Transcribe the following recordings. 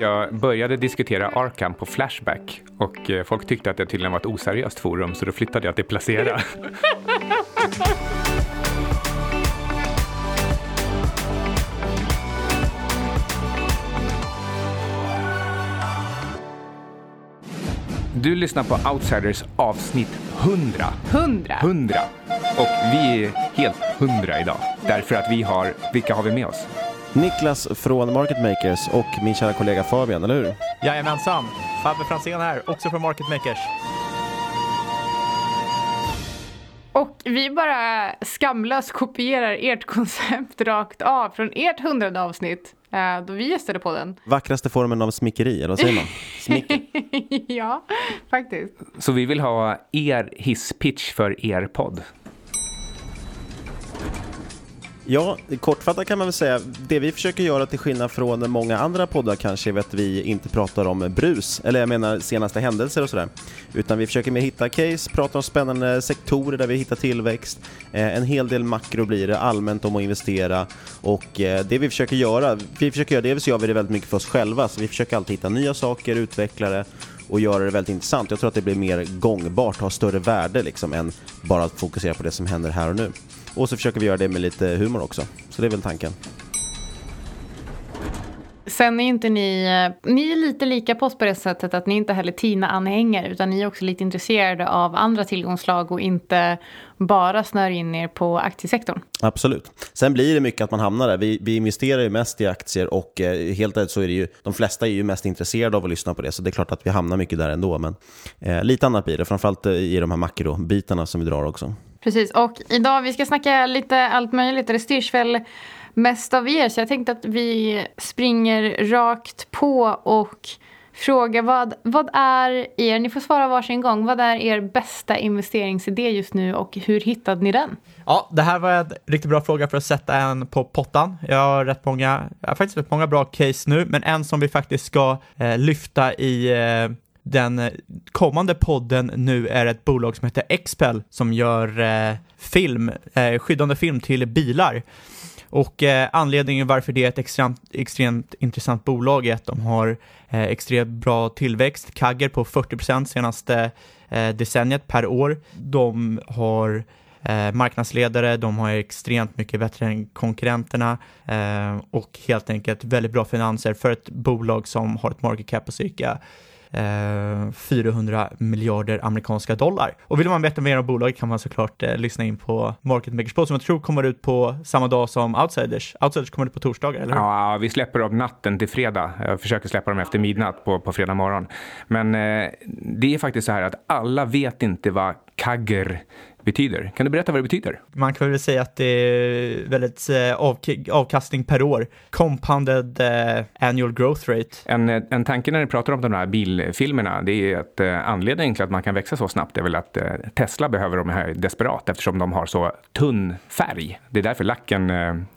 Jag började diskutera Arkham på Flashback och eh, folk tyckte att det tydligen var ett oseriöst forum så då flyttade jag till Placera. Du lyssnar på Outsiders avsnitt 100. 100. 100. Och vi är helt 100 idag. Därför att vi har, vilka har vi med oss? Niklas från Market Makers och min kära kollega Fabian, eller hur? Jajamensan, Fabbe Franzén här, också från Market Makers. Och vi bara skamlöst kopierar ert koncept rakt av från ert hundrade avsnitt eh, då vi gästade på den. Vackraste formen av smickeri, eller vad säger man? Smicker. ja, faktiskt. Så vi vill ha er hisspitch för er podd. Ja, kortfattat kan man väl säga, det vi försöker göra till skillnad från många andra poddar kanske är att vi inte pratar om brus, eller jag menar senaste händelser och sådär. Utan vi försöker mer hitta case, prata om spännande sektorer där vi hittar tillväxt, eh, en hel del makro blir det, allmänt om att investera. Och eh, det vi försöker göra, vi försöker göra det, så gör vi det väldigt mycket för oss själva, så vi försöker alltid hitta nya saker, utveckla det och göra det väldigt intressant. Jag tror att det blir mer gångbart, har större värde liksom än bara att fokusera på det som händer här och nu. Och så försöker vi göra det med lite humor också. Så det är väl tanken. Sen är inte ni, eh, ni är lite lika på oss på det sättet att ni inte heller TINA-anhängare utan ni är också lite intresserade av andra tillgångslag och inte bara snör in er på aktiesektorn. Absolut. Sen blir det mycket att man hamnar där. Vi, vi investerar ju mest i aktier och eh, helt ärligt så är det ju, de flesta är ju mest intresserade av att lyssna på det, så det är klart att vi hamnar mycket där ändå. Men eh, lite annat blir det, framförallt eh, i de här makrobitarna som vi drar också. Precis, och idag vi ska snacka lite allt möjligt. Det styrs väl mest av er, så jag tänkte att vi springer rakt på och frågar vad, vad är er, ni får svara varsin gång, vad är er bästa investeringsidé just nu och hur hittade ni den? Ja, det här var en riktigt bra fråga för att sätta en på pottan. Jag har rätt många, jag har faktiskt rätt många bra case nu, men en som vi faktiskt ska eh, lyfta i eh, den eh, kommande podden nu är ett bolag som heter Expel som gör eh, film, eh, skyddande film till bilar. Och eh, anledningen varför det är ett extremt, extremt intressant bolag är att de har eh, extremt bra tillväxt, kagger på 40% senaste eh, decenniet per år. De har eh, marknadsledare, de har extremt mycket bättre än konkurrenterna eh, och helt enkelt väldigt bra finanser för ett bolag som har ett market cap på cirka Eh, 400 miljarder amerikanska dollar. Och vill man veta mer om bolaget kan man såklart eh, lyssna in på Market Makers Post som jag tror kommer ut på samma dag som Outsiders. Outsiders kommer ut på torsdagar, eller hur? Ja, vi släpper dem natten till fredag. Jag försöker släppa dem efter midnatt på, på fredag morgon. Men eh, det är faktiskt så här att alla vet inte vad kagger betyder. Kan du berätta vad det betyder? Man kan väl säga att det är väldigt eh, av, avkastning per år. Compounded eh, annual growth rate. En, en tanke när ni pratar om de här bilfilmerna, det är att eh, anledningen till att man kan växa så snabbt är väl att Tesla behöver de här desperat eftersom de har så tunn färg. Det är därför lacken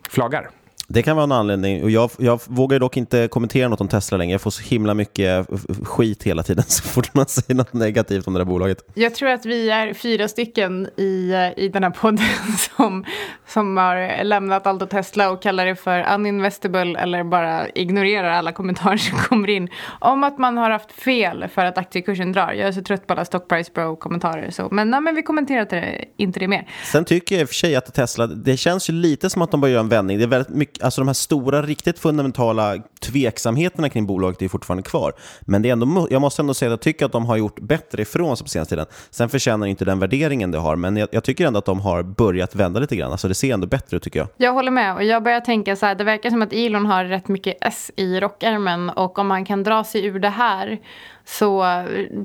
flagar. Det kan vara en anledning. Och jag, jag vågar dock inte kommentera något om Tesla längre. Jag får så himla mycket eh, skit hela tiden så fort man säger något negativt om det där bolaget. Jag tror att vi är fyra stycken i, eh, i den här podden som, som har lämnat allt åt Tesla och kallar det för uninvestable eller bara ignorerar alla kommentarer som kommer in om att man har haft fel för att aktiekursen drar. Jag är så trött på alla stockprice bro kommentarer Så. Men, nej, men vi kommenterar det, inte det mer. Sen tycker jag i och för sig att Tesla, det känns ju lite som att de börjar göra en vändning. Det är väldigt mycket alltså de här stora, riktigt fundamentala tveksamheterna kring bolaget är fortfarande kvar. Men det är ändå, jag måste ändå säga att jag tycker att de har gjort bättre ifrån sig på senaste tiden. Sen förtjänar inte den värderingen det har, men jag, jag, tycker ändå att de har börjat vända lite grann. Alltså det ändå bättre tycker jag. Jag håller med och jag börjar tänka så här, det verkar som att Elon har rätt mycket S i rockärmen och om han kan dra sig ur det här så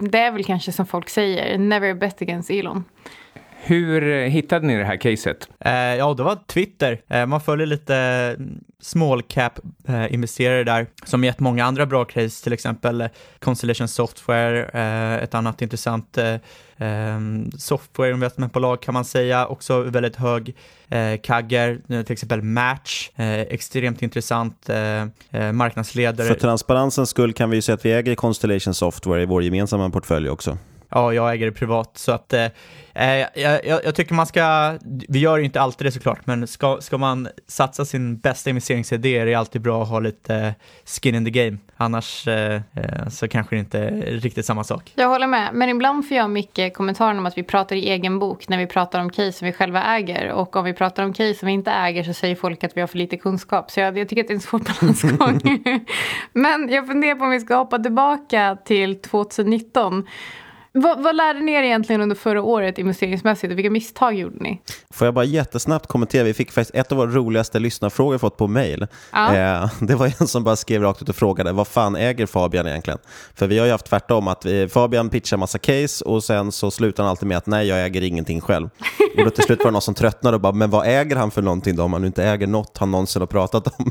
det är väl kanske som folk säger, never bet against Elon. Hur hittade ni det här caset? Eh, ja, det var Twitter. Eh, man följer lite small cap eh, investerare där som gett många andra bra case, till exempel Constellation Software, eh, ett annat intressant eh, software investmentbolag kan man säga, också väldigt hög eh, kagger, eh, till exempel Match, eh, extremt intressant eh, marknadsledare. För transparensens skull kan vi ju säga att vi äger Constellation Software i vår gemensamma portfölj också. Ja, jag äger det privat, så att eh, eh jag, jag, tycker man ska, vi gör ju inte alltid det såklart, men ska, ska man satsa sin bästa investeringsidé är det alltid bra att ha lite skin in the game. Annars eh, eh, så kanske det inte är riktigt samma sak. Jag håller med, men ibland får jag mycket kommentarer om att vi pratar i egen bok när vi pratar om case som vi själva äger. Och om vi pratar om case som vi inte äger så säger folk att vi har för lite kunskap. Så jag, jag tycker att det är en svår balansgång. men jag funderar på om vi ska hoppa tillbaka till 2019. Vad, vad, lärde ni er egentligen under förra året investeringsmässigt och vilka misstag gjorde ni? Får jag bara jättesnabbt kommentera? Vi fick faktiskt ett av våra roligaste lyssnarfrågor fått på mail. Ja. Eh, det var en som bara skrev rakt ut och frågade vad fan äger Fabian egentligen? För vi har ju haft tvärtom, att vi, Fabian pitchar massa case och sen så slutar han alltid med att nej, jag äger ingenting själv. Och då till slut var det någon som tröttnade och bara, men vad äger han för någonting då om han inte äger något han någonsin har pratat om?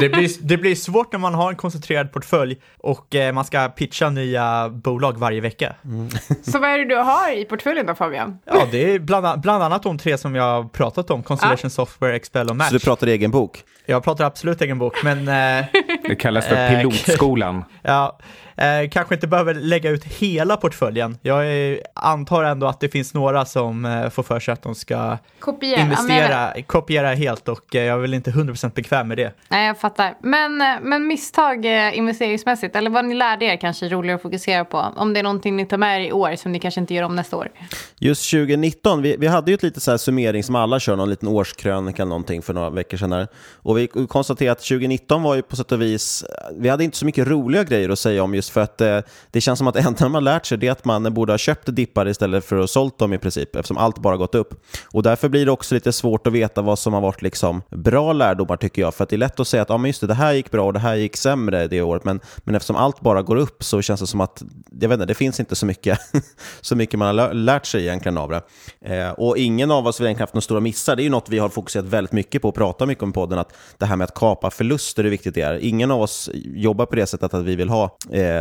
Det blir, det blir svårt när man har en koncentrerad portfölj och eh, man ska pitcha nya bolag varje vecka. Mm. Så vad är det du har i portföljen då Fabian? Ja, det är bland, bland annat de tre som jag har pratat om, Constellation ah. Software, Expel och Match. Så du pratar egen bok? Jag pratar absolut egen bok, men... Eh, det kallas för eh, pilotskolan. ja, eh, kanske inte behöver lägga ut hela portföljen. Jag är, antar ändå att det finns några som eh, får för sig att de ska kopiera, investera, ja, kopiera helt och eh, jag är väl inte 100% bekväm med det. Nej, jag fattar. Men, eh, men misstag eh, investeringsmässigt, eller vad ni lärde er kanske är roligare att fokusera på. Om det är någonting ni tar med er i år som ni kanske inte gör om nästa år. Just 2019, vi, vi hade ju ett litet så här summering som alla kör, någon liten årskrönika någonting för några veckor sedan. Här. Och vi konstaterade att 2019 var ju på sätt och vis, vi hade inte så mycket roliga grejer att säga om just för att eh, det känns som att det enda man lärt sig är att man borde ha köpt dippar istället för att sålt dem i princip, eftersom allt bara gått upp. Och därför blir det också lite svårt att veta vad som har varit liksom bra lärdomar tycker jag, för att det är lätt att säga att ah, men just det, det här gick bra och det här gick sämre det året, men, men eftersom allt bara går upp så känns det som att jag vet inte, det finns inte så mycket, så mycket man har lärt sig egentligen av det. Eh, och ingen av oss har egentligen haft några stora missar. Det är ju något vi har fokuserat väldigt mycket på och pratat mycket om i podden, att det här med att kapa förluster, hur viktigt det är. Ingen av oss jobbar på det sättet att vi vill ha, eh,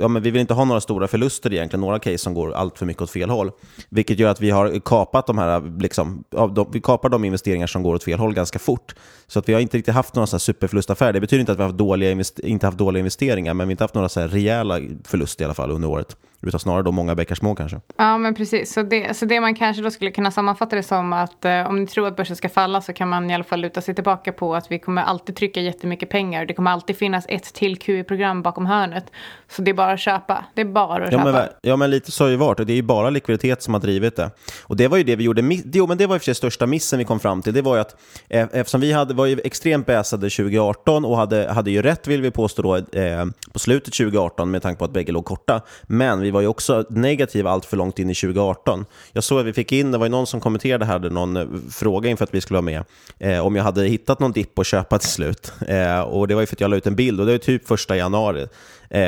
ja, men vi vill inte ha några stora förluster egentligen, några case som går allt för mycket åt fel håll. Vilket gör att vi har kapat de här, liksom, vi kapar de investeringar som går åt fel håll ganska fort. Så att vi har inte riktigt haft några superförlustaffärer. Det betyder inte att vi har haft dåliga, inte haft dåliga investeringar, men vi har inte haft några så rejäla förluster i alla fall under året. Utan snarare då många bäckar små kanske. Ja, men precis. Så det, så det man kanske då skulle kunna sammanfatta det som att eh, om ni tror att börsen ska falla så kan man i alla fall luta sig tillbaka på att vi kommer alltid trycka jättemycket pengar. Det kommer alltid finnas ett till QE-program bakom hörnet. Så det är bara att köpa. Det är bara att ja, köpa. Men, ja, men lite så har ju varit. Och det är ju bara likviditet som har drivit det. Och det var ju det vi gjorde. Jo, men det var ju för sig största missen vi kom fram till. Det var ju att eh, eftersom vi hade, var ju extremt bäsade 2018 och hade, hade ju rätt, vill vi påstå då, eh, på slutet 2018 med tanke på att bägge låg korta. Men vi var ju också negativa allt för långt in i 2018. Jag såg att vi fick in, det var ju någon som kommenterade här, hade någon eh, fråga inför att vi skulle vara med, eh, om jag hade hittat någon dipp att köpa till slut. Eh, och det var ju för att jag la ut en bild och det var typ första januari. Eh,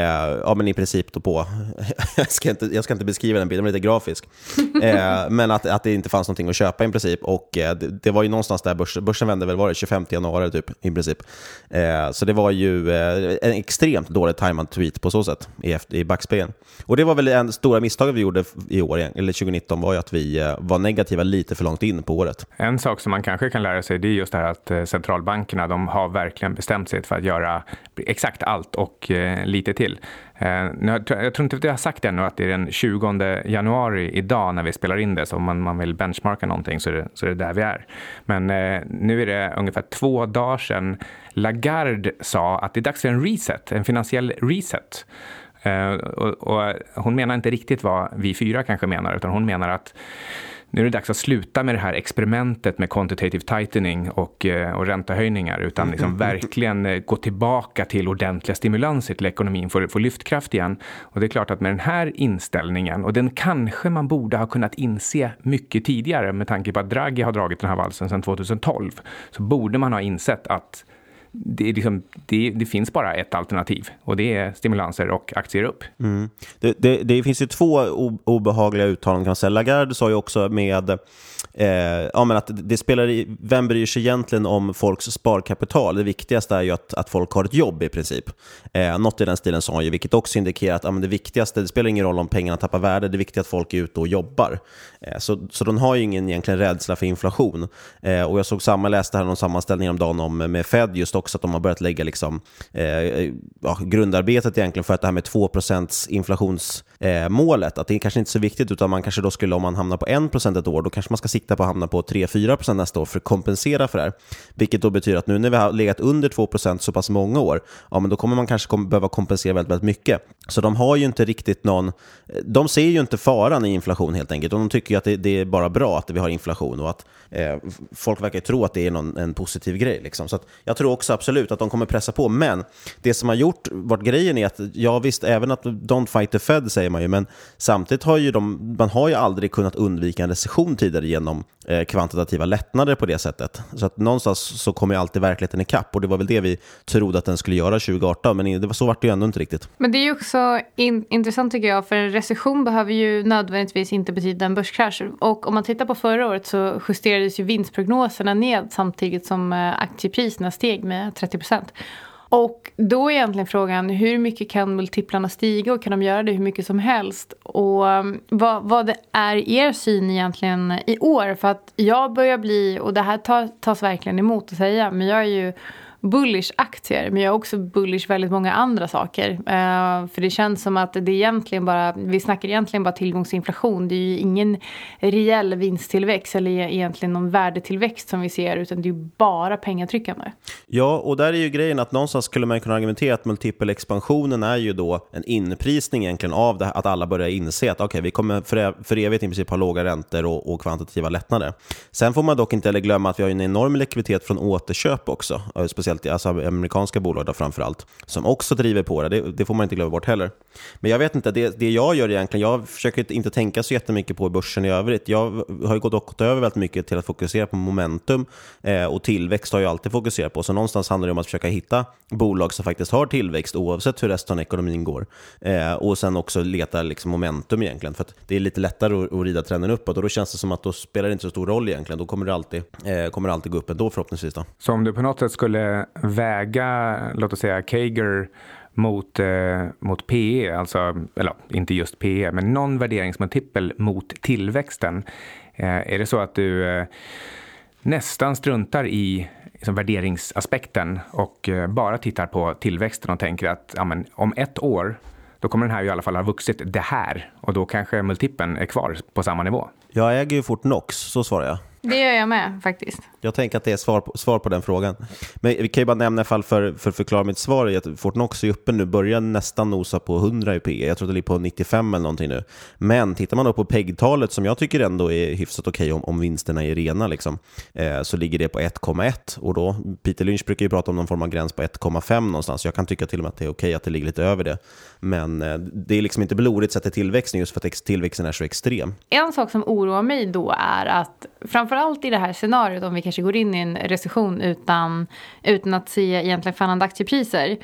ja, men i princip då på, jag, ska inte, jag ska inte beskriva den bilden, den är lite grafisk. Eh, men att, att det inte fanns någonting att köpa i princip. Och eh, det, det, var ju någonstans där börsen, börsen vände väl, var det 25 januari typ i princip. Eh, så det var ju eh, en extremt dåligt tajmad tweet på så sätt i, i backspegeln. Och det var väl en stora misstag vi gjorde i år, eller 2019, var ju att vi eh, var negativa lite för långt in på året. En sak som man kanske kan lära sig, det är just det här att centralbankerna, de har verkligen bestämt sig för att göra exakt allt och lite det till. Eh, jag tror inte att jag har sagt ännu att det är den 20 januari idag när vi spelar in det, så om man, man vill benchmarka någonting så är, det, så är det där vi är. Men eh, nu är det ungefär två dagar sedan Lagarde sa att det är dags för en reset, en finansiell reset. Eh, och, och, hon menar inte riktigt vad vi fyra kanske menar, utan hon menar att nu är det dags att sluta med det här experimentet med quantitative tightening och, eh, och räntehöjningar, utan liksom verkligen eh, gå tillbaka till ordentliga stimulanser till ekonomin, få, få lyftkraft igen. Och det är klart att med den här inställningen, och den kanske man borde ha kunnat inse mycket tidigare med tanke på att Draghi har dragit den här valsen sedan 2012, så borde man ha insett att det, liksom, det, det, finns bara ett alternativ och det är stimulanser och aktier upp. Mm. Det, det, det, finns ju två obehagliga uttalanden kan säga. Lagarde sa ju också med eh, ja, men att det spelar i, vem bryr sig egentligen om folks sparkapital? Det viktigaste är ju att, att folk har ett jobb i princip. Eh, något i den stilen sa han ju, vilket också indikerar att ja, men det viktigaste, det spelar ingen roll om pengarna tappar värde, det är viktigt att folk är ute och jobbar. Eh, så, så de har ju ingen egentligen rädsla för inflation. Eh, och jag såg samma, läste här någon sammanställning om dagen om med Fed just också också att de har börjat lägga liksom, eh, eh, ja, grundarbetet egentligen för att det här med 2% inflationsmålet, eh, att det är kanske inte är så viktigt, utan man kanske då skulle, om man hamnar på 1% ett år, då kanske man ska sikta på att hamna på 3-4 nästa år för att kompensera för det här. Vilket då betyder att nu när vi har legat under 2% så pass många år, ja men då kommer man kanske behöva kompensera väldigt, väldigt mycket. Så de har ju inte riktigt någon, de ser ju inte faran i inflation helt enkelt, och de tycker ju att det, det är bara bra att vi har inflation och att eh, folk verkar tro att det är någon, en positiv grej. Liksom. Så jag tror också absolut att de kommer pressa på, men det som har gjort, vart grejen är att, ja visst, även att don't fight the Fed säger man ju, men samtidigt har ju de, man har ju aldrig kunnat undvika en recession tidigare genom eh, kvantitativa lättnader på det sättet. Så att någonstans så kommer ju alltid verkligheten ikapp och det var väl det vi trodde att den skulle göra 2018, men det var, så vart det ju ändå inte riktigt. Men det är ju också in, intressant tycker jag, för en recession behöver ju nödvändigtvis inte betyda en börskrasch. Och om man tittar på förra året så justerades ju vinstprognoserna ned samtidigt som eh, aktiepriserna steg med 30 procent. Och då är egentligen frågan hur mycket kan multiplarna stiga och kan de göra det hur mycket som helst? Och um, vad, vad det är er syn egentligen i år? För att jag börjar bli, och det här tas verkligen emot att säga, men jag är ju bullish aktier, men jag är också bullish väldigt många andra saker. Uh, för det känns som att det egentligen bara, vi snackar egentligen bara tillgångsinflation. Det är ju ingen reell vinsttillväxt eller e- egentligen någon värdetillväxt som vi ser, utan det är ju bara pengatryckande. Ja, och där är ju grejen att någonstans skulle man kunna argumentera att multipelexpansionen är ju då en inprisning egentligen av det, att alla börjar inse att okej, okay, vi kommer för, för evigt i princip ha låga räntor och, och kvantitativa lättnader. Sen får man dock inte heller glömma att vi har en enorm likviditet från återköp också, eh, speciellt speciellt alltså amerikanska bolag då framförallt, som också driver på det. det. det. får man inte glömma bort heller. Men jag vet inte, det, det jag gör egentligen, jag försöker inte tänka så jättemycket på börsen i övrigt. Jag har ju gått, gått över väldigt mycket till att fokusera på momentum eh, och tillväxt har jag alltid fokuserat på. Så någonstans handlar det om att försöka hitta bolag som faktiskt har tillväxt oavsett hur resten av ekonomin går. Eh, och sen också leta liksom momentum egentligen, för att det är lite lättare att, att rida trenden uppåt och då känns det som att då spelar det inte så stor roll egentligen. Då kommer det alltid, eh, kommer det alltid gå upp ändå förhoppningsvis. Då. Så om du på något sätt skulle väga, låt oss säga, Kager mot, eh, mot PE, alltså, eller inte just PE, men någon värderingsmultipel mot tillväxten. Eh, är det så att du eh, nästan struntar i liksom, värderingsaspekten och eh, bara tittar på tillväxten och tänker att ja, men, om ett år då kommer den här i alla fall ha vuxit det här och då kanske multipeln är kvar på samma nivå. Jag äger ju Fortnox, så svarar jag. Det gör jag med faktiskt. Jag tänker att det är svar på, svar på den frågan. Men vi kan ju bara nämna i fall för, för att förklara mitt svar, att Fortnox är uppe nu, börjar nästan nosa på 100 i P. Jag tror det ligger på 95 eller någonting nu. Men tittar man då på PEG-talet, som jag tycker ändå är hyfsat okej okay om, om vinsterna är rena, liksom, eh, så ligger det på 1,1. Och då, Peter Lynch brukar ju prata om någon form av gräns på 1,5 någonstans. Jag kan tycka till och med att det är okej okay att det ligger lite över det. Men eh, det är liksom inte blodigt sett till tillväxten just för att tillväxten är så extrem. En sak som oroar mig då är att framförallt i det här scenariot om vi kanske går in i en recession utan, utan att se egentligen fallande aktiepriser.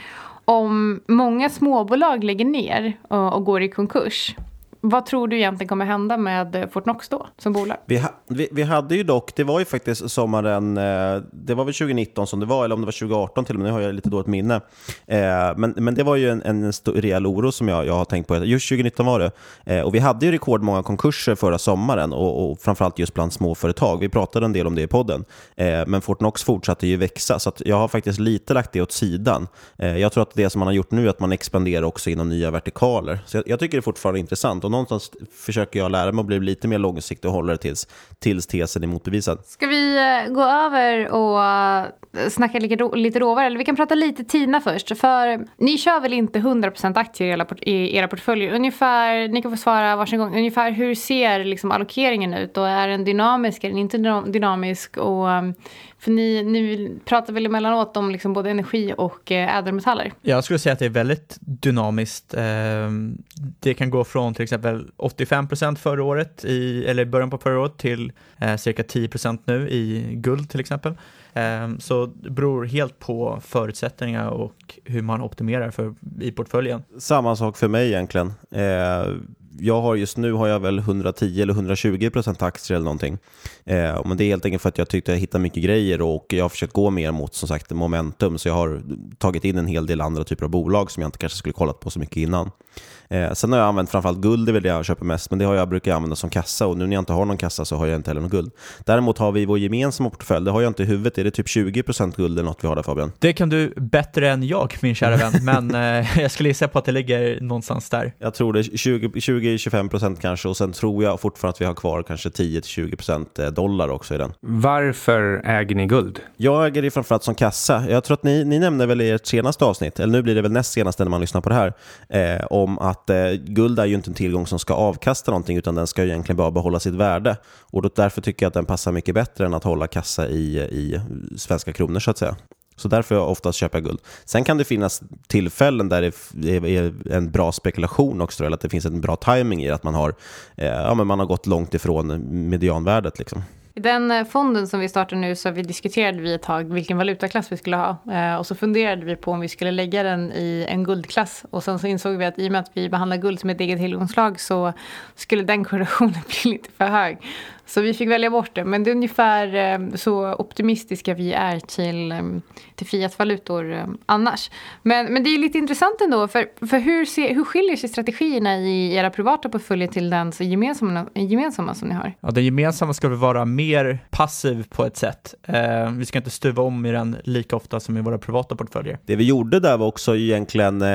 Om många småbolag lägger ner och, och går i konkurs vad tror du egentligen kommer hända med eh, Fortnox då, som bolag? Vi, ha, vi, vi, hade ju dock, det var ju faktiskt sommaren, eh, det var väl 2019 som det var, eller om det var 2018 till och med, nu har jag lite dåligt minne. Eh, men, men det var ju en, en stor, rejäl oro som jag, jag har tänkt på. Just 2019 var det. Och vi hade ju rekordmånga konkurser förra sommaren, och, och framförallt just bland småföretag. Vi pratade en del om det i podden. men Fortnox fortsatte ju växa, så jag har faktiskt lite lagt det åt sidan. jag tror att det som man har gjort nu är att man expanderar också inom nya vertikaler. Så jag, jag tycker det är fortfarande intressant och någonstans försöker jag lära mig att bli lite mer långsiktig och hålla det tills, tills tesen är motbevisad. Ska vi eh, gå över och eh, snacka lite, lite råvaror? Eller vi kan prata lite TINA först. För ni kör väl inte 100% aktier i era, i era portföljer? Ungefär, ni kan få svara varsin gång. Ungefär hur ser liksom allokeringen ut? Och är den dynamisk? Är den inte dynamisk? Och eh, för ni, ni pratar väl emellanåt om liksom både energi och eh, ädelmetaller? Jag skulle säga att det är väldigt dynamiskt. Ehm, det kan gå från till exempel 85% förra året, i, eller i början på förra året, till eh, cirka 10% nu i guld till exempel. Ehm, så det beror helt på förutsättningar och hur man optimerar för, i portföljen. Samma sak för mig egentligen. Jag har just nu har jag väl 110 eller 120 procent aktier eller någonting. Eh, men det är helt enkelt för att jag tyckte jag hittade mycket grejer och jag har försökt gå mer mot som sagt momentum. Så jag har tagit in en hel del andra typer av bolag som jag inte kanske skulle kollat på så mycket innan. Eh, sen har jag använt framförallt guld, det är väl det jag köper mest, men det har jag brukar jag använda som kassa och nu när jag inte har någon kassa så har jag inte heller någon guld. Däremot har vi vår gemensamma portfölj, det har jag inte i huvudet, är det typ 20% guld eller något vi har där Fabian? Det kan du bättre än jag, min kära vän, men eh, jag skulle gissa på att det ligger någonstans där. Jag tror det är 20-25% kanske och sen tror jag fortfarande att vi har kvar kanske 10-20% eh, dollar också i den. Varför äger ni guld? Jag äger det framförallt som kassa. Jag tror att ni, ni nämnde väl i ert senaste avsnitt, eller nu blir det väl näst senaste när man lyssnar på det här, eh, om att att eh, guld är ju inte en tillgång som ska avkasta någonting utan den ska egentligen bara behålla sitt värde. Och då, därför tycker jag att den passar mycket bättre än att hålla kassa i, i svenska kronor så att säga. Så därför jag oftast köper guld. Sen kan det finnas tillfällen där det är en bra spekulation också, eller att det finns en bra timing i att man har, eh, ja, men man har gått långt ifrån medianvärdet. Liksom. I den eh, fonden som vi startar nu så vi diskuterade vi ett tag vilken valutaklass vi skulle ha. Eh, och så funderade vi på om vi skulle lägga den i en guldklass. Och sen så insåg vi att i och med att vi behandlar guld som ett eget tillgångsslag så skulle den korrelationen bli lite för hög. Så vi fick välja bort det. Men det är ungefär eh, så optimistiska vi är till, eh, till fiatvalutor eh, annars. Men, men det är lite intressant ändå. För, för hur, se, hur skiljer sig strategierna i era privata portföljer till den gemensamma, gemensamma som ni har? Ja, den gemensamma ska väl vara mer passiv på ett sätt. Eh, vi ska inte stuva om i den lika ofta som i våra privata portföljer. Det vi gjorde där var också egentligen eh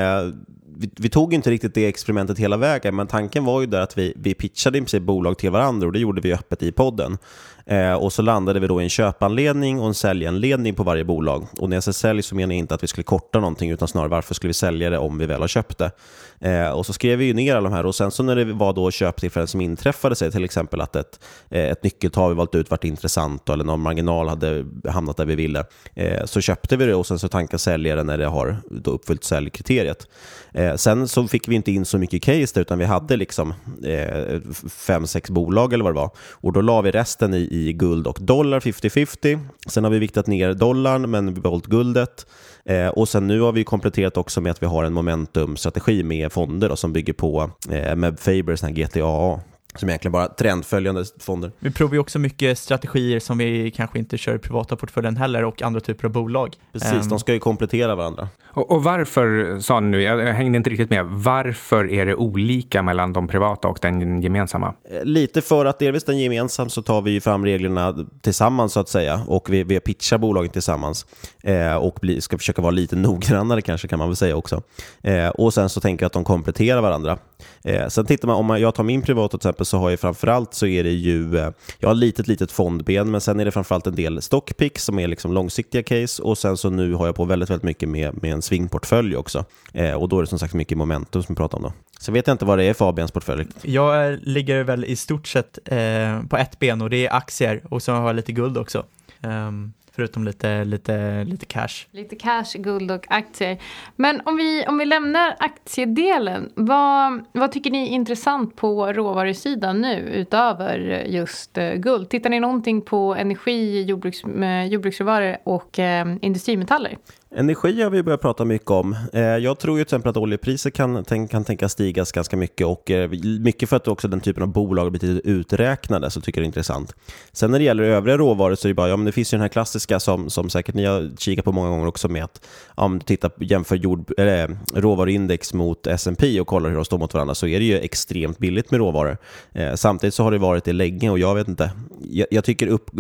vi, vi, tog inte riktigt det experimentet hela vägen, men tanken var ju där att vi, vi pitchade i princip bolag till varandra och det gjorde vi öppet i podden. Eh, och så landade vi då i en köpanledning och en säljanledning på varje bolag. Och när jag säger sälj så menar jag inte att vi skulle korta någonting, utan snarare varför skulle vi sälja det om vi väl har köpt det. Eh, och så skrev vi ju ner alla de här och sen så när det var då köptillfällen som inträffade sig, till exempel att ett, eh, ett nyckeltal vi valt ut vart intressant eller någon marginal hade hamnat där vi ville, eh, så köpte vi det och sen så tankade säljaren när det har då uppfyllt säljkriteriet. Eh, sen så fick vi inte in så mycket case där, utan vi hade liksom eh, fem, sex bolag eller vad det var. Och då la vi resten i, i guld och dollar 50-50. Sen har vi viktat ner dollarn, men vi behållit guldet. Eh, och sen nu har vi kompletterat också med att vi har en momentumstrategi med fonder då, som bygger på eh, Meb Fabers GTA som egentligen bara trendföljande fonder. Vi provar ju också mycket strategier som vi kanske inte kör i privata portföljen heller och andra typer av bolag. Precis, um, de ska ju komplettera varandra. Och, och, varför, sa ni nu, jag hängde inte riktigt med, varför är det olika mellan de privata och den gemensamma? Eh, lite för att delvis den gemensam så tar vi fram reglerna tillsammans så att säga och vi, vi pitchar bolagen tillsammans eh, och bli, ska försöka vara lite noggrannare kanske kan man väl säga också. Eh, och sen så tänker jag att de kompletterar varandra. Eh, sen tittar man, om jag tar min privata till exempel så har jag framförallt så är det ju, eh, jag har ett litet, litet fondben, men sen är det framförallt en del stockpicks som är liksom långsiktiga case och sen så nu har jag på väldigt, väldigt mycket med, med en swingportfölj också. Eh, och då är det som sagt mycket momentum som vi pratar om då. Så vet jag inte vad det är Fabians portfölj. Jag ligger väl i stort sett eh, på ett ben och det är aktier och så har jag lite guld också. Um, Förutom lite, lite, lite cash. Lite cash, guld och aktier. Men om vi, om vi lämnar aktiedelen, vad, vad tycker ni är intressant på råvarusidan nu utöver just uh, guld? Tittar ni någonting på energi, jordbruks, uh, jordbruksråvaror och uh, industrimetaller? Energi har vi börjat prata mycket om. Eh, jag tror ju till exempel att oljepriset kan, kan tänka stigas ganska mycket och eh, mycket för att också den typen av bolag blir uträknade så tycker jag det är intressant. Sen när det gäller övriga råvaror så är det bara, ja men det finns ju den här klassiska som, som säkert ni har kikat på många gånger också med att om du tittar, jämför jord, äh, råvaruindex mot S&P och kollar hur de står mot varandra så är det ju extremt billigt med råvaror. Eh, samtidigt så har det varit det länge och jag vet inte, jag, jag tycker upp,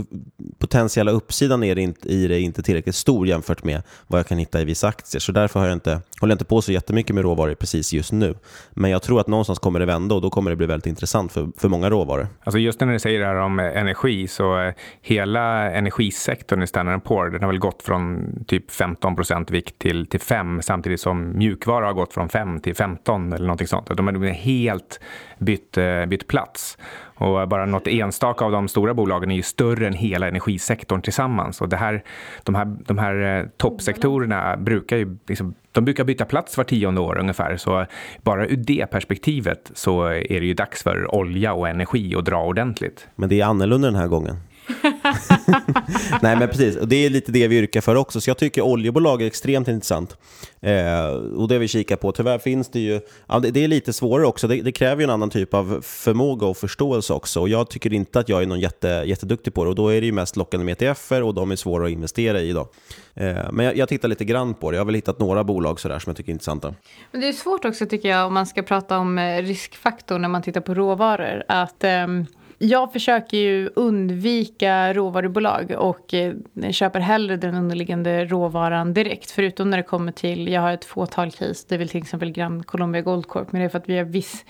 potentiella uppsidan är det inte, i det inte tillräckligt stor jämfört med vad jag kan hitta i vissa aktier. Så därför har jag inte, håller jag inte på så jättemycket med råvaror precis just nu. Men jag tror att någonstans kommer det vända och då kommer det bli väldigt intressant för, för många råvaror. Alltså just när du säger det här om eh, energi så eh, hela energisektorn i Standard Poor den har väl gått från typ 15 procent vikt till, till 5 samtidigt som mjukvara har gått från 5 till 15 eller någonting sånt. De har helt bytt, eh, bytt plats. Och bara något enstaka av de stora bolagen är ju större än hela energisektorn tillsammans. Och det här, de, här, de här eh, toppsektorerna brukar ju liksom, de brukar byta plats var tionde år ungefär. Så bara ur det perspektivet så är det ju dags för olja och energi att dra ordentligt. Men det är annorlunda den här gången. Nej, men precis. Och det är lite det vi yrkar för också. Så jag tycker oljebolag är extremt intressant. Eh, och det vi kikar på. Tyvärr finns det ju... Ja, det, det är lite svårare också. Det, det, kräver ju en annan typ av förmåga och förståelse också. Och jag tycker inte att jag är någon jätte, jätteduktig på det. Och då är det ju mest lockande med ETFer och de är svåra att investera i. Då. Eh, men jag, jag tittar lite grann på det. Jag har väl hittat några bolag sådär som jag tycker är intressanta. Men det är svårt också tycker jag om man ska prata om eh, riskfaktor när man tittar på råvaror. Att... Um jag försöker ju undvika råvarubolag och eh, köper hellre den underliggande råvaran direkt. Förutom när det kommer till, jag har ett fåtal case, det är väl till exempel Grand Colombia Gold Corp, men det är för att vi har viss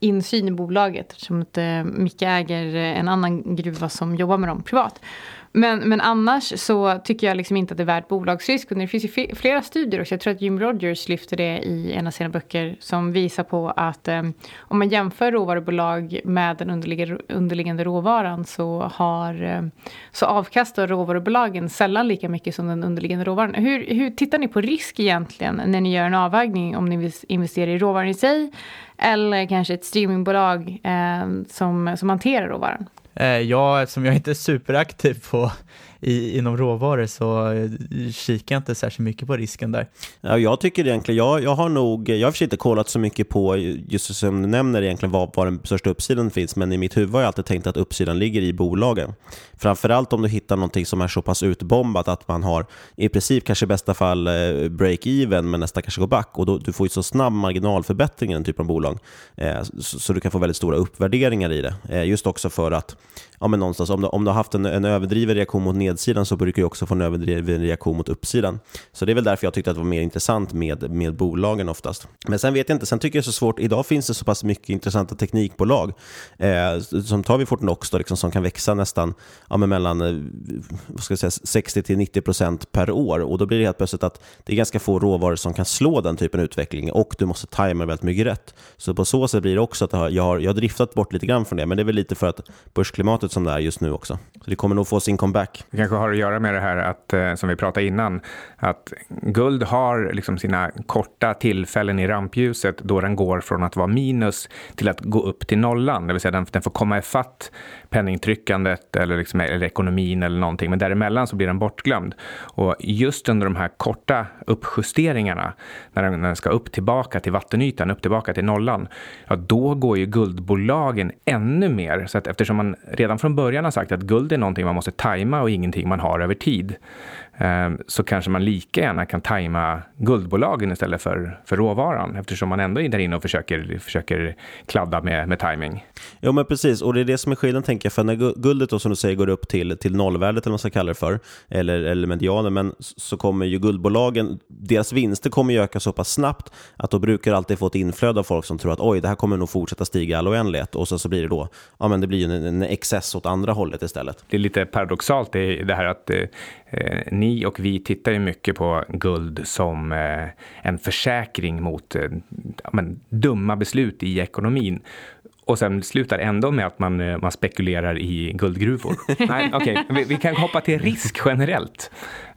insyn i bolaget eftersom att eh, Micke äger eh, en annan gruva som jobbar med dem privat. Men, men annars så tycker jag liksom inte att det är värt bolagsrisk. det finns ju flera studier också. Jag tror att Jim Rogers lyfter det i en av sina böcker som visar på att eh, om man jämför råvarubolag med den underliggande, underliggande råvaran så, har, eh, så avkastar råvarubolagen sällan lika mycket som den underliggande råvaran. Hur, hur tittar ni på risk egentligen när ni gör en avvägning om ni vill investera i råvaran i sig eller kanske ett streamingbolag eh, som, som hanterar råvaran? Eh, jag, ja, eftersom jag inte är superaktiv på i, inom råvaror så eh, kikar jag inte särskilt mycket på risken där. Ja, jag tycker egentligen, jag, jag har nog, jag har för inte kollat så mycket på, just som du nämner egentligen, var, var den största uppsidan finns, men i mitt huvud har jag alltid tänkt att uppsidan ligger i bolagen. Framförallt om du hittar någonting som är så pass utbombat att man har i princip kanske i bästa fall eh, break-even, men nästa kanske går back och då, du får ju så snabb marginalförbättring i den typen av bolag. Eh, så, så, du kan få väldigt stora uppvärderingar i det. Eh, just också för att ja, men någonstans, om, du, om du har haft en, en överdriven reaktion mot nedsidan så brukar jag också få en överdriven reaktion mot uppsidan. Så det är väl därför jag tyckte att det var mer intressant med, med bolagen oftast. Men sen vet jag inte, sen tycker jag det är så svårt, idag finns det så pass mycket intressanta teknikbolag. Eh, som tar vi Fortnox då, liksom, som kan växa nästan ja, men mellan eh, vad ska jag säga, 60 till 90 procent per år. Och då blir det helt plötsligt att det är ganska få råvaror som kan slå den typen av utveckling och du måste tajma väldigt mycket rätt. Så på så sätt blir det också att jag har, jag har driftat bort lite grann från det, men det är väl lite för att börsklimatet som det är just nu också. Så det kommer nog få sin comeback. Det kanske har att göra med det här att, eh, som vi pratade innan, att guld har liksom sina korta tillfällen i rampljuset då den går från att vara minus till att gå upp till nollan. Det vill säga den, den får komma ifatt penningtryckandet eller, liksom, eller ekonomin eller någonting. Men däremellan så blir den bortglömd. Och just under de här korta uppjusteringarna, när den, när den ska upp tillbaka till vattenytan, upp tillbaka till nollan, ja, då går ju guldbolagen ännu mer. Så att eftersom man redan från början har sagt att guld är någonting man måste tajma och ingenting man har över tid, Ehm, så kanske man lika gärna kan tajma guldbolagen istället för, för råvaran eftersom man ändå är där inne och försöker, försöker kladda med, med timing. Ja, men precis. Och det är det som är skillnaden, tänker jag. För när guldet då, som du säger går upp till, till nollvärdet, eller vad man ska kalla det för, eller, eller medianen, men så kommer ju guldbolagen, deras vinster kommer ju öka så pass snabbt att då brukar alltid få ett inflöde av folk som tror att oj, det här kommer nog fortsätta stiga all oändlighet. Och så, så blir det då, ja men det blir en, en excess åt andra hållet istället. Det är lite paradoxalt det, det här att eh, Eh, ni och vi tittar ju mycket på guld som eh, en försäkring mot eh, men, dumma beslut i ekonomin. Och sen slutar ändå med att man, man spekulerar i guldgruvor. Nej, okay. vi, vi kan hoppa till risk generellt.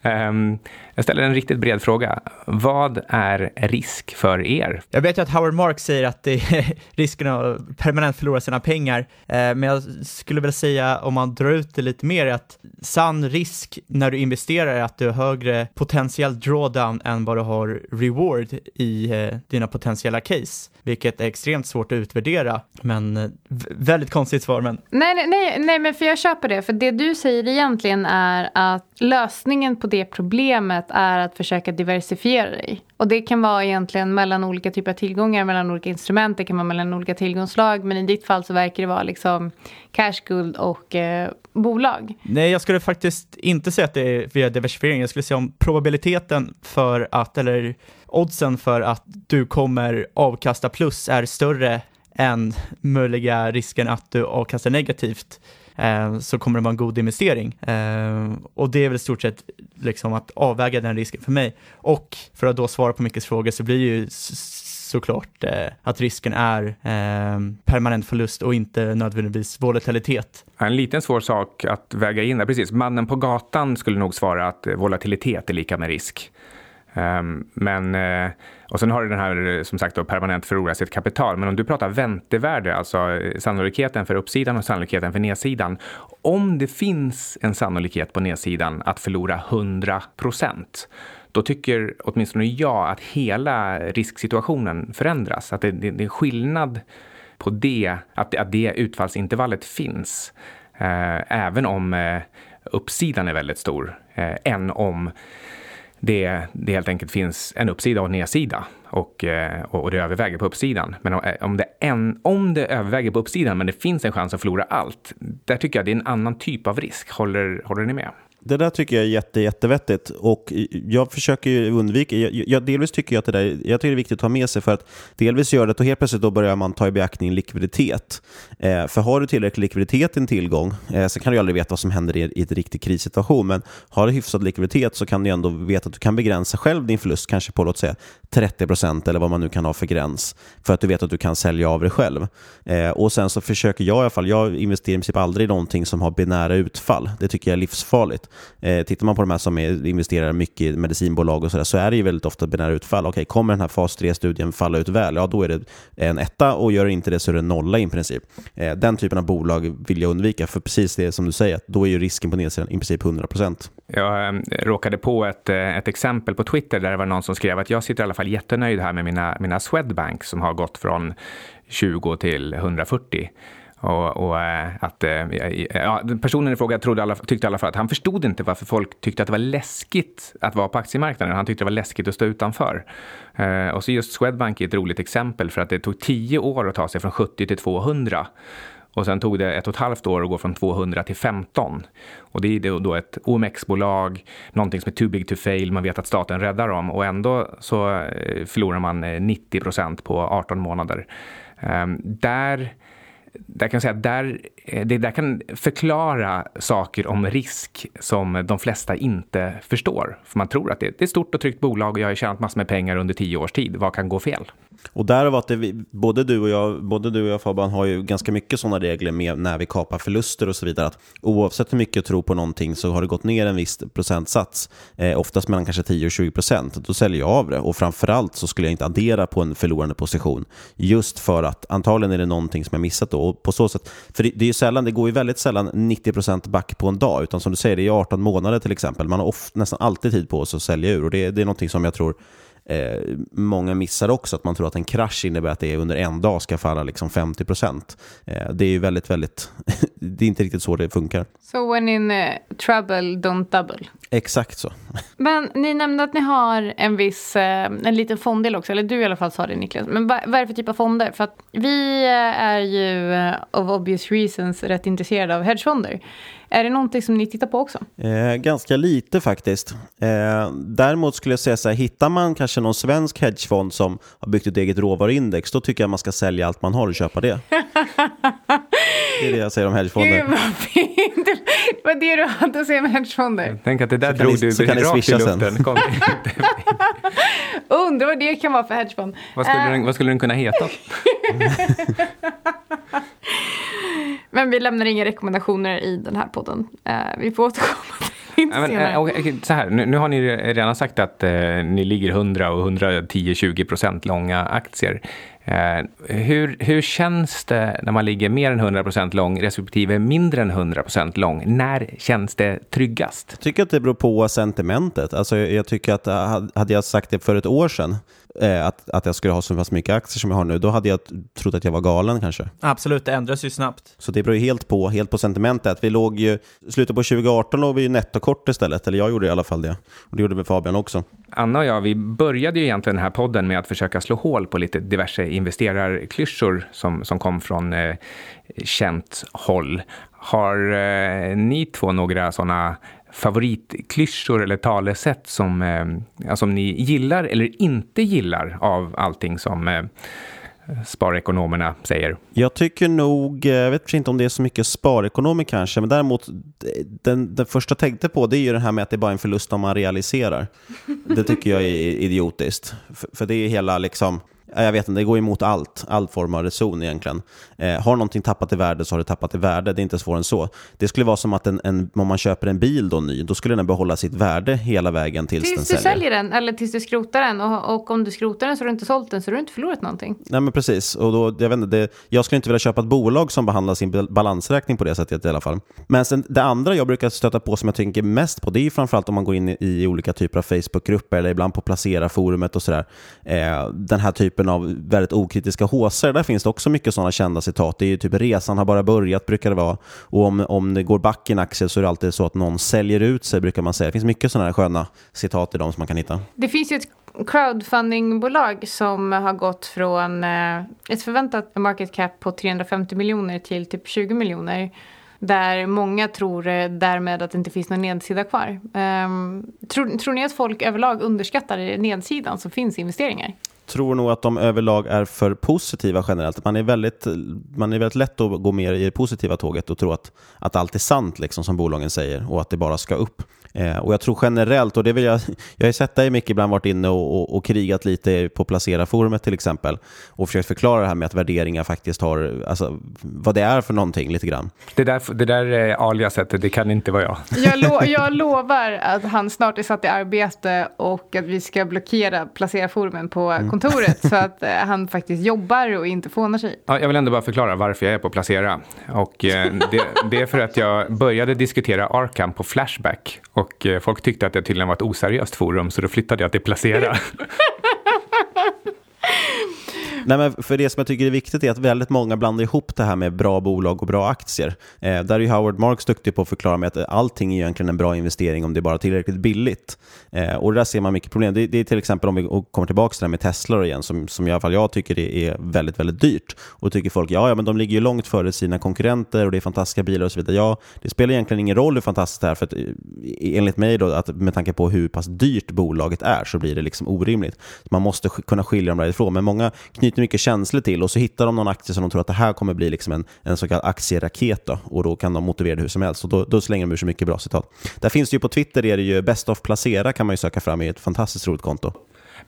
Um, jag ställer en riktigt bred fråga. Vad är risk för er? Jag vet ju att Howard Marks säger att det är risken att permanent förlora sina pengar, uh, men jag skulle väl säga om man drar ut det lite mer att sann risk när du investerar är att du har högre potentiell drawdown än vad du har reward i uh, dina potentiella case, vilket är extremt svårt att utvärdera, men uh, väldigt konstigt svar. Men... Nej, nej, nej, nej, men för jag köper det, för det du säger egentligen är att lösningen på det problemet är att försöka diversifiera dig. Och det kan vara egentligen mellan olika typer av tillgångar, mellan olika instrument, det kan vara mellan olika tillgångslag. Men i ditt fall så verkar det vara liksom cash, guld och eh, bolag. Nej, jag skulle faktiskt inte säga att det är via diversifiering. Jag skulle säga om probabiliteten för att, eller oddsen för att du kommer avkasta plus är större än möjliga risken att du avkastar negativt Eh, så kommer det vara en god investering. Eh, och det är väl i stort sett liksom att avväga den risken för mig. Och för att då svara på Mickes fråga så blir ju såklart eh, att risken är eh, permanent förlust och inte nödvändigtvis volatilitet. En liten svår sak att väga in, där, precis. Mannen på gatan skulle nog svara att eh, volatilitet är lika med risk. Um, men eh, och sen har du den här, som sagt, då, permanent förlorar sitt kapital. Men om du pratar väntevärde, alltså eh, sannolikheten för uppsidan och sannolikheten för nedsidan. Om det finns en sannolikhet på nedsidan att förlora 100 procent, då tycker åtminstone jag att hela risksituationen förändras. Att det, det, det är skillnad på det, att, att det utfallsintervallet finns. Eh, även om eh, uppsidan är väldigt stor, eh, än om det, det helt enkelt finns en uppsida och en nedsida och, eh, och, och det överväger på uppsidan. Men om eh, det, en, om det överväger på uppsidan men det finns en chans att förlora allt, där tycker jag det är en annan typ av risk. Håller, håller ni med? Det där tycker jag är jätte, jättevettigt och jag försöker undvika, jag, jag, delvis tycker jag att det där, jag tycker det är viktigt att ta med sig för att delvis gör det att helt plötsligt då börjar man ta i beaktning likviditet. Eh, för har du tillräcklig likviditet i en tillgång eh, så kan du aldrig veta vad som händer i, i ett riktig krissituation men har du hyfsad likviditet så kan du ändå veta att du kan begränsa själv din förlust kanske på låt säga 30 procent eller vad man nu kan ha för gräns för att du vet att du kan sälja av dig själv. Eh, och sen så försöker jag i alla fall, jag investerar i princip aldrig i någonting som har binära utfall. Det tycker jag är livsfarligt. Eh, tittar man på de här som är, investerar mycket i medicinbolag och sådär så är det ju väldigt ofta binära utfall. Okej, kommer den här fas 3-studien falla ut väl, ja då är det en etta och gör det inte det så är det en nolla i princip. Eh, den typen av bolag vill jag undvika, för precis det som du säger, då är ju risken på nedsidan i princip 100%. Jag ehm, råkade på ett, eh, ett exempel på Twitter där det var någon som skrev att jag sitter i alla fall jättenöjd här med mina, mina Swedbank som har gått från 20 till 140. Och, och eh, att, eh, ja, personen i fråga trodde alla, tyckte i alla fall att han förstod inte varför folk tyckte att det var läskigt att vara på aktiemarknaden. Han tyckte det var läskigt att stå utanför. och så just Swedbank är ett roligt exempel för att det tog tio år att ta sig från 70 till 200. Och sen tog det ett och ett halvt år att gå från 200 till 15. Och det är då ett OMX-bolag, någonting som är too big to fail, man vet att staten räddar dem och ändå så eh, förlorar man eh, 90 procent på 18 månader. Ehm, där där kan jag säga där, eh, det där kan förklara saker om risk som de flesta inte förstår. För man tror att det, är ett stort och tryggt bolag och jag har tjänat massor med pengar under tio års tid. Vad kan gå fel? Och där att det, både du och jag, både du och jag Fabian har ju ganska mycket sådana regler med när vi kapar förluster och så vidare. Att oavsett hur mycket jag tror på någonting så har det gått ner en viss procentsats, eh, oftast mellan kanske 10 och 20 procent, då säljer jag av det. Och framförallt så skulle jag inte addera på en förlorande position. Just för att antagligen är det någonting som jag missat då. Och på så sätt, för det, det är ju sällan, det går ju väldigt sällan 90 procent back på en dag, utan som du säger, det är 18 månader till exempel. Man har ofta, nästan alltid tid på sig att sälja ur och det, det är någonting som jag tror eh, många missar också, att man tror att en krasch innebär att det under en dag ska falla liksom 50 procent. Eh, det är ju väldigt, väldigt, det är inte riktigt så det funkar. So when in uh, trouble, don't double. Exakt så. Men ni nämnde att ni har en viss, eh, en liten fonddel också, eller du i alla fall sa det Niklas. Men vad, vad är det för typ av fonder? För att vi eh, är ju of obvious reasons rätt intresserade av hedgefonder. Är det någonting som ni tittar på också? Eh, ganska lite faktiskt. Eh, däremot skulle jag säga så här, hittar man kanske någon svensk hedgefond som har byggt ett eget råvaruindex, då tycker jag man ska sälja allt man har och köpa det. det är det jag säger om hedgefonder. Gud vad fint! Det var det du hade att säga om hedgefonder. Tänk att det där drog du rakt i luften. Undrar vad det kan vara för hedgefond. Vad skulle, uh. den, vad skulle den kunna heta? Men vi lämnar inga rekommendationer i den här podden. Uh, vi får återkomma senare. Uh, okay, så här, nu, nu, har ni redan sagt att uh, ni ligger 100 och 110-20 procent långa aktier. Eh, hur, hur känns det när man ligger mer än 100 procent lång respektive mindre än 100 procent lång? När känns det tryggast? Jag tycker att det beror på sentimentet. Alltså, jag tycker att hade jag sagt det för ett år sedan eh, att, att jag skulle ha så pass mycket aktier som jag har nu, då hade jag trott att jag var galen kanske. Absolut, det ändras ju snabbt. Så det beror ju helt på, helt på sentimentet. Vi låg ju, slutet på 2018 låg vi ju nettokort istället, eller jag gjorde i alla fall det. Och det gjorde väl Fabian också. Anna och jag, vi började ju egentligen den här podden med att försöka slå hål på lite diverse investerarklyschor som, som kom från eh, känt håll. Har eh, ni två några sådana favoritklyschor eller talesätt som, eh, som ni gillar eller inte gillar av allting som eh, sparekonomerna säger? Jag tycker nog, eh, jag vet inte om det är så mycket sparekonomer kanske, men däremot eh, den, den första jag tänkte på det är ju det här med att det är bara är en förlust om man realiserar. Det tycker jag är idiotiskt. För, för det är hela liksom, jag vet inte, det går emot allt, all form av reson egentligen. Eh, har någonting tappat i värde så har det tappat i värde, det är inte svårare än så. Det skulle vara som att en, en, om man köper en bil då ny, då skulle den behålla sitt värde hela vägen tills, Tills den du säljer. säljer den eller tills du skrotar den. Och, och om du skrotar den så har du inte sålt den så har du inte förlorat någonting. Nej men precis, och då, jag, vet inte, det, jag skulle inte vilja köpa ett bolag som behandlar sin bal- balansräkning på det sättet i alla fall. Men sen, det andra jag brukar stöta på som jag tänker mest på, det är ju framförallt om man går in i, i olika typer av Facebookgrupper eller ibland på Placera-forumet och sådär. Eh, den här typen av väldigt okritiska håsar, där finns det också mycket sådana kända citat. Det är ju typ resan har bara börjat, brukar det vara. Och om, om det går back i en aktie så är det alltid så att någon säljer ut sig, brukar man säga. Det finns mycket sådana här sköna citat i dem som man kan hitta. Det finns ju ett crowdfundingbolag som har gått från eh, ett förväntat market cap på 350 miljoner till typ 20 miljoner. Där många tror eh, därmed att det inte finns någon nedsida kvar. Um, tror, tror ni att folk överlag underskattar nedsidan som finns i investeringar? Tror nog att de överlag är för positiva generellt. Man är väldigt, man är väldigt lätt att gå mer i det positiva tåget och tro att, att allt är sant, liksom, som bolagen säger, och att det bara ska upp. Eh, och jag tror generellt, och det vill jag, jag har ju sett dig mycket ibland varit inne och, och, och krigat lite på Placera-forumet till exempel, och försökt förklara det här med att värderingar faktiskt har, alltså vad det är för någonting lite grann. Det där, det där eh, aliaset, det kan inte vara jag. Jag, lo jag lovar att han snart är satt i arbete och att vi ska blockera placera-forumen på kontoret så att eh, han faktiskt jobbar och inte fånar sig. Ja, jag vill ändå bara förklara varför jag är på Placera. Och, eh, det, det är för att jag började diskutera Arkham på Flashback. Och eh, folk tyckte att det tydligen var ett oseriöst forum, så då flyttade jag till Placera. Nej, men för det som jag tycker är viktigt är att väldigt många blandar ihop det här med bra bolag och bra aktier. Eh, där är ju Howard Marks duktig på att förklara med att allting är egentligen en bra investering om det är bara tillräckligt billigt. Eh, och där ser man mycket problem. Det, det är till exempel om vi kommer tillbaka till det här med Tesla igen, som, som i alla fall jag tycker är, är väldigt, väldigt dyrt. Och då tycker folk, ja, ja, men de ligger ju långt före sina konkurrenter och det är fantastiska bilar och så vidare. Ja, det spelar egentligen ingen roll hur fantastiskt det är, för att, eh, enligt mig då, att med tanke på hur pass dyrt bolaget är, så blir det liksom orimligt. Man måste kunna skilja dem därifrån, men många knyter mycket känslor till och så hittar de någon aktie som de tror att det här kommer bli liksom en, en så kallad aktieraket då, och då kan de motivera det hur som helst och då, då slänger de ur så mycket bra citat. Där finns det ju på Twitter, är det ju Best of Placera kan man ju söka fram i ett fantastiskt roligt konto.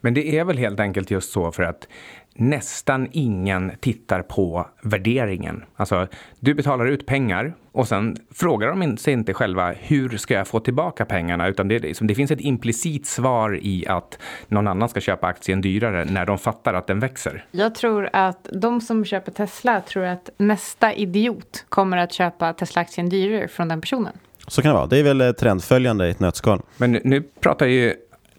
Men det är väl helt enkelt just så för att nästan ingen tittar på värderingen. Alltså, du betalar ut pengar och sen frågar de sig inte själva hur ska jag få tillbaka pengarna, utan det, liksom, det finns ett implicit svar i att någon annan ska köpa aktien dyrare när de fattar att den växer. Jag tror att de som köper Tesla tror att nästa idiot kommer att köpa Tesla-aktien dyrare från den personen. Så kan det vara. Det är väl trendföljande i ett nötskal. Men nu- nu pratar ju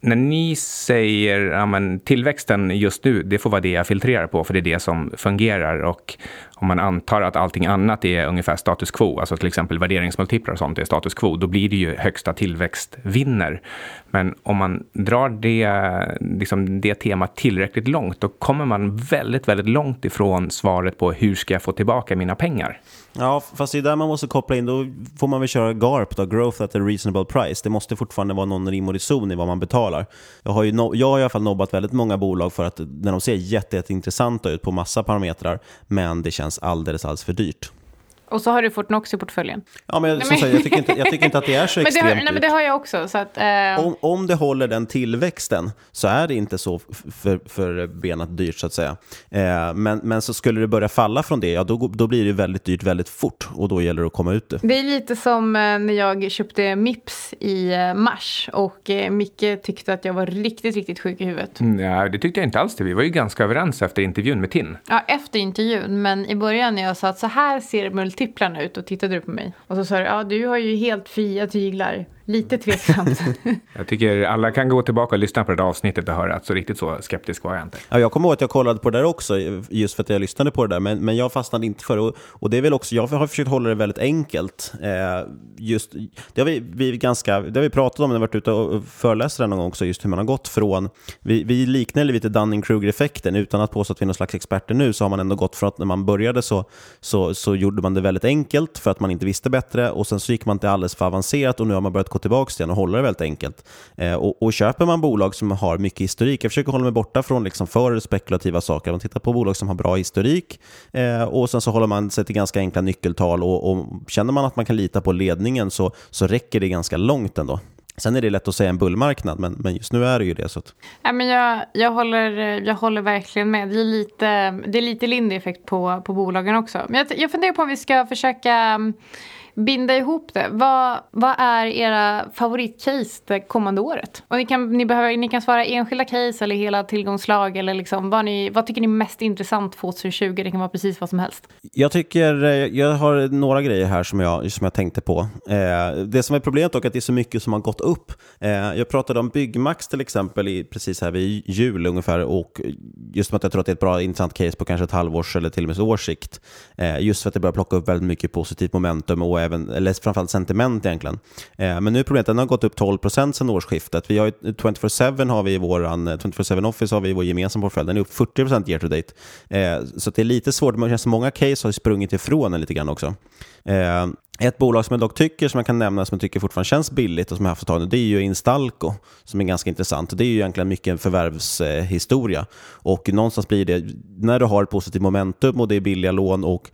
när ni säger ja, men tillväxten just nu, det får vara det jag filtrerar på, för det är det som fungerar. Och om man antar att allting annat är ungefär status quo, alltså till exempel värderingsmultiplar och sånt är status quo, då blir det ju högsta tillväxt vinner. Men om man drar det, liksom det temat tillräckligt långt, då kommer man väldigt, väldigt långt ifrån svaret på hur ska jag få tillbaka mina pengar. Ja, fast det är där man måste koppla in. Då får man väl köra GARP, då, Growth at a Reasonable Price. Det måste fortfarande vara någon rim och reson i vad man betalar. Jag har, ju no jag har i alla fall nobbat väldigt många bolag för att när de ser jätte, jätteintressanta ut på massa parametrar, men det känns alldeles, alldeles för dyrt. Och så har du Fortnox i portföljen. Ja, men, Nej, men- sagt, jag, tycker inte, jag tycker inte att det är så Men det, extremt har, nej, men det har jag också. Så att, eh, Om, om det håller den tillväxten så är det inte så för, för benat dyrt så att säga. Eh, men, men så skulle det börja falla från det, ja då, då blir det väldigt dyrt väldigt fort och då gäller det att komma ut det. Det är lite som eh, när jag köpte Mips i eh, mars och eh, Micke tyckte att jag var riktigt, riktigt sjuk i huvudet. Nej, det tyckte jag inte alls det. Vi var ju ganska överens efter intervjun med Tin. Ja, efter intervjun, men i början när jag sa att så här ser multiplarna ut och tittade du på mig. Och så sa du, ja du har ju helt fria tyglar. Lite tveksamt. Jag tycker alla kan gå tillbaka och lyssna på det där avsnittet och höra att så riktigt så skeptisk var jag inte. Ja, jag kommer ihåg att jag kollade på det där också, just för att jag lyssnade på det där, men, men jag fastnade inte för det. Och, och det är väl också, jag har försökt hålla det väldigt enkelt. Eh, just, det, har vi, vi ganska, det har vi pratat om när vi varit ute och föreläst någon gång också, just hur man har gått från, vi, vi liknar lite Dunning-Kruger-effekten, utan att påstå att vi är någon slags experter nu, så har man ändå gått från att när man började så, så, så gjorde man det väldigt enkelt för att man inte visste bättre, och sen så gick man till alldeles för avancerat, och nu har man börjat gå tillbaka till den och hålla det väldigt enkelt. Eh, och, och köper man bolag som har mycket historik, jag försöker hålla mig borta från liksom för spekulativa saker, man tittar på bolag som har bra historik, eh, och sen så håller man sig till ganska enkla nyckeltal, och, och känner man att man kan lita på ledningen så, så räcker det ganska långt ändå. Sen är det lätt att säga en bullmarknad, men, men just nu är det ju det. Så att... ja, men jag, jag, håller, jag håller verkligen med. Det är lite, det är lite Lindy-effekt på, på bolagen också. Men jag, jag funderar på om vi ska försöka binda ihop det. Vad, vad är era favoritcase det kommande året? Och ni, kan, ni, behöver, ni kan svara enskilda case eller hela tillgångslag eller liksom, vad, ni, vad tycker ni är mest intressant 2020? Det kan vara precis vad som helst. Jag tycker, eh, jag har några grejer här som jag, som jag tänkte på. Eh, det som är problemet dock är att det är så mycket som har gått upp. Eh, jag pratade om Byggmax till exempel i, precis här vid jul ungefär och just som att jag tror att det är ett bra intressant case på kanske ett halvårs eller till och med ett års sikt. Eh, just för att det börjar plocka upp väldigt mycket positivt momentum och även, eller framförallt sentiment egentligen. Eh, men nu är problemet att den har gått upp 12 procent sedan årsskiftet. Vi har 24-7 har vi i våran, eh, 24-7 Office har vi i vår gemensamma portfölj. Den är upp 40 procent year to date. Eh, så det är lite svårt, men det känns som många case har sprungit ifrån den lite grann också. Ett bolag som jag dock tycker, som jag kan nämna, som jag tycker fortfarande känns billigt och som jag haft ett tag nu, det är ju Instalco, som är ganska intressant. Det är ju egentligen mycket en förvärvshistoria. Och någonstans blir det, när du har ett positivt momentum och det är billiga lån och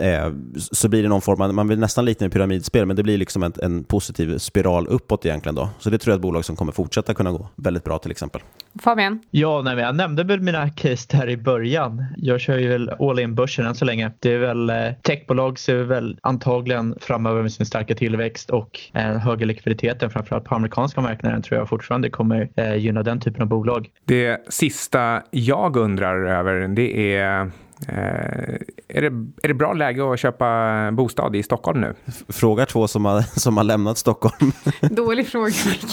eh, så blir det någon form, av, man vill nästan likna pyramidspel, men det blir liksom en, en positiv spiral uppåt egentligen då. Så det tror jag är ett bolag som kommer fortsätta kunna gå väldigt bra till exempel. Fabian? Ja, nej, jag nämnde väl mina case där i början. Jag kör ju väl all in börsen än så länge. Det är väl eh, techbolag ser väl antagligen framöver med sin starka tillväxt och en högre likviditeten framförallt på amerikanska marknaden tror jag fortfarande kommer eh, gynna den typen av bolag. Det sista jag undrar över det är Eh, är, det, är det bra läge att köpa bostad i Stockholm nu? Fråga två som har, som har lämnat Stockholm. Dålig fråga,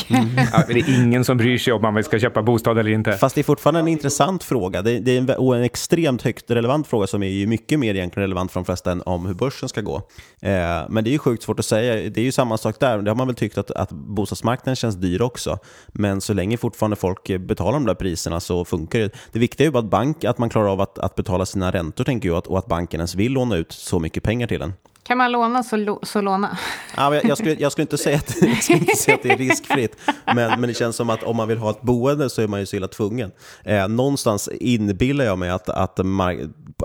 mm. ja, Det är ingen som bryr sig om man ska köpa bostad eller inte. Fast det är fortfarande en intressant fråga. Det, det är en, och en extremt högt relevant fråga som är mycket mer egentligen relevant för de flesta än om hur börsen ska gå. Eh, men det är ju sjukt svårt att säga. Det är ju samma sak där. Det har man väl tyckt att, att bostadsmarknaden känns dyr också. Men så länge fortfarande folk betalar de där priserna så funkar det. Det viktiga är ju bara att, bank, att man klarar av att, att betala sina räntor tänker jag, och att banken ens vill låna ut så mycket pengar till en. Kan man låna så, så låna. Ja, jag, jag, skulle, jag, skulle inte säga att, jag inte säga att det är riskfritt, men, men det känns som att om man vill ha ett boende så är man ju så illa tvungen. Eh, någonstans inbillar jag mig att, att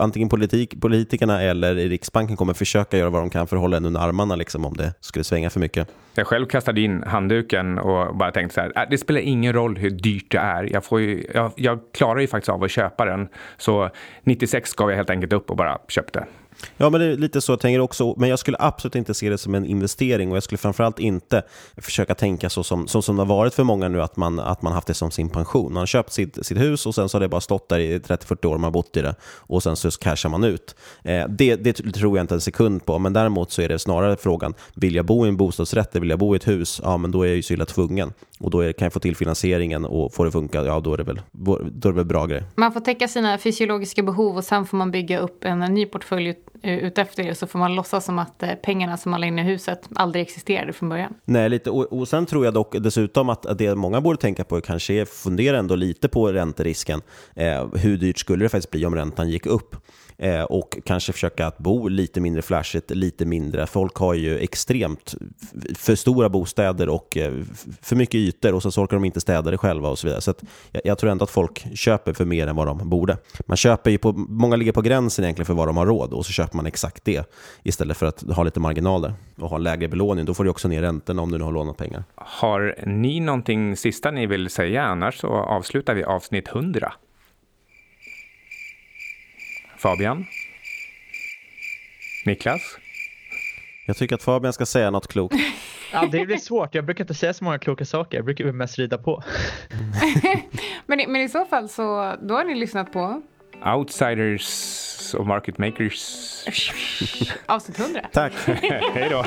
antingen politik, politikerna eller Riksbanken kommer försöka göra vad de kan för att hålla en under armarna liksom, om det skulle svänga för mycket. Jag själv kastade in handduken och bara tänkte så här, äh, det spelar ingen roll hur dyrt det är. Jag, får ju, jag, jag klarar ju faktiskt av att köpa den. Så 96 gav jag helt enkelt upp och bara köpte. Ja, men det är lite så jag tänker också. Men jag skulle absolut inte se det som en investering och jag skulle framförallt inte försöka tänka så som, så som det har varit för många nu, att man, att man haft det som sin pension. Man har köpt sitt, sitt hus och sen så har det bara stått där i 30-40 år, man har bott i det och sen så cashar man ut. Eh, det, det tror jag inte en sekund på, men däremot så är det snarare frågan, vill jag bo i en bostadsrätt, eller vill jag bo i ett hus, ja men då är jag ju så illa tvungen. Och då är, kan jag få till finansieringen och få det funka, ja då är det väl, då är det väl bra grej. Man får täcka sina fysiologiska behov och sen får man bygga upp en ny portfölj ute utefter det så får man låtsas som att eh, pengarna som man la in i huset aldrig existerade från början. Nej, lite. Och, och sen tror jag dock dessutom att det många borde tänka på kanske är fundera ändå lite på ränterisken. Eh, hur dyrt skulle det faktiskt bli om räntan gick upp? Eh, och kanske försöka att bo lite mindre flashigt, lite mindre. Folk har ju extremt för stora bostäder och eh, för mycket ytor och så orkar de inte städa det själva och så vidare. Så jag, jag, tror ändå att folk köper för mer än vad de borde. Man köper ju på, många ligger på gränsen egentligen för vad de har råd och så köper man exakt det istället för att ha lite marginaler och ha en lägre belåning. Då får du också ner räntorna om du nu har lånat pengar. Har ni någonting sista ni vill säga? Annars så avslutar vi avsnitt 100. Fabian? Niklas? Jag tycker att Fabian ska säga något klokt. Ja, det blir svårt. Jag brukar inte säga så många kloka saker. Jag brukar mest rida på. men, men i så fall så då har ni lyssnat på Outsiders och Market Makers. Avsnitt 100. Tack. Hej då.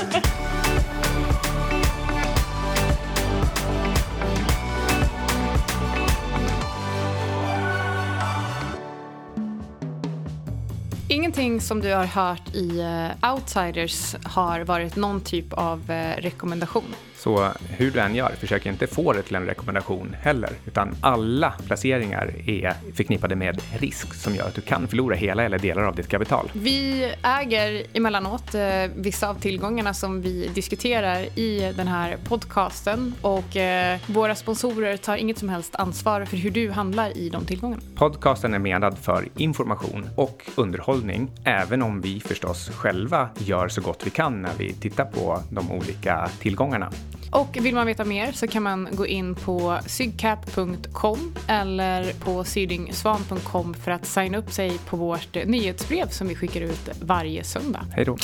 Allting som du har hört i eh, Outsiders har varit någon typ av eh, rekommendation. Så hur du än gör, försök inte få det till en rekommendation heller, utan alla placeringar är förknippade med risk som gör att du kan förlora hela eller delar av ditt kapital. Vi äger emellanåt eh, vissa av tillgångarna som vi diskuterar i den här podcasten och eh, våra sponsorer tar inget som helst ansvar för hur du handlar i de tillgångarna. Podcasten är menad för information och underhållning, även om vi förstås själva gör så gott vi kan när vi tittar på de olika tillgångarna. Och vill man veta mer så kan man gå in på sygcap.com eller på sydingsvan.com för att signa upp sig på vårt nyhetsbrev som vi skickar ut varje söndag. Hej då.